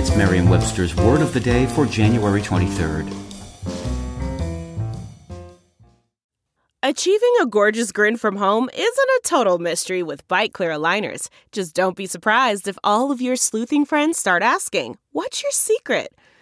It's Merriam Webster's Word of the Day for January 23rd. Achieving a gorgeous grin from home isn't a total mystery with Byte clear aligners. Just don't be surprised if all of your sleuthing friends start asking, What's your secret?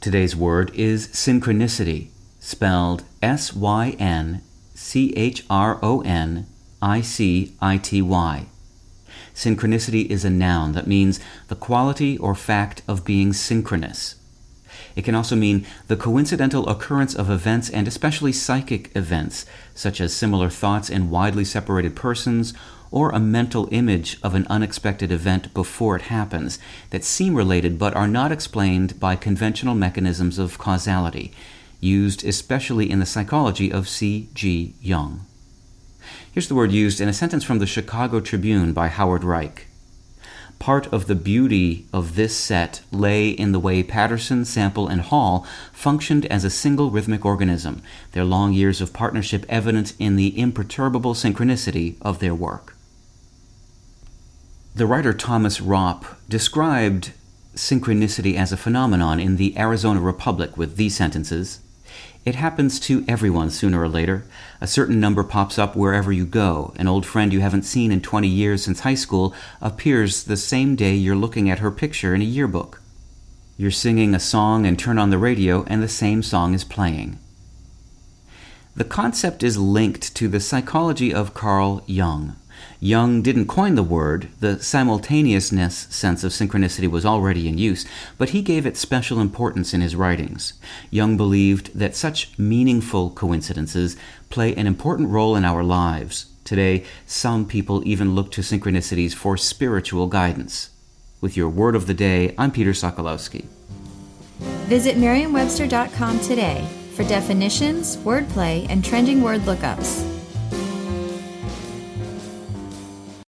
Today's word is synchronicity, spelled S Y N C H R O N I C I T Y. Synchronicity is a noun that means the quality or fact of being synchronous. It can also mean the coincidental occurrence of events and especially psychic events, such as similar thoughts in widely separated persons or a mental image of an unexpected event before it happens that seem related but are not explained by conventional mechanisms of causality, used especially in the psychology of C. G. Jung. Here's the word used in a sentence from the Chicago Tribune by Howard Reich. Part of the beauty of this set lay in the way Paterson, Sample, and Hall functioned as a single rhythmic organism, their long years of partnership evident in the imperturbable synchronicity of their work. The writer Thomas Ropp described synchronicity as a phenomenon in the Arizona Republic with these sentences It happens to everyone sooner or later. A certain number pops up wherever you go. An old friend you haven't seen in 20 years since high school appears the same day you're looking at her picture in a yearbook. You're singing a song and turn on the radio, and the same song is playing. The concept is linked to the psychology of Carl Jung. Jung didn't coin the word, the simultaneousness sense of synchronicity was already in use, but he gave it special importance in his writings. Jung believed that such meaningful coincidences play an important role in our lives. Today, some people even look to synchronicities for spiritual guidance. With your word of the day, I'm Peter Sokolowski. Visit Merriam-Webster.com today for definitions, wordplay, and trending word lookups.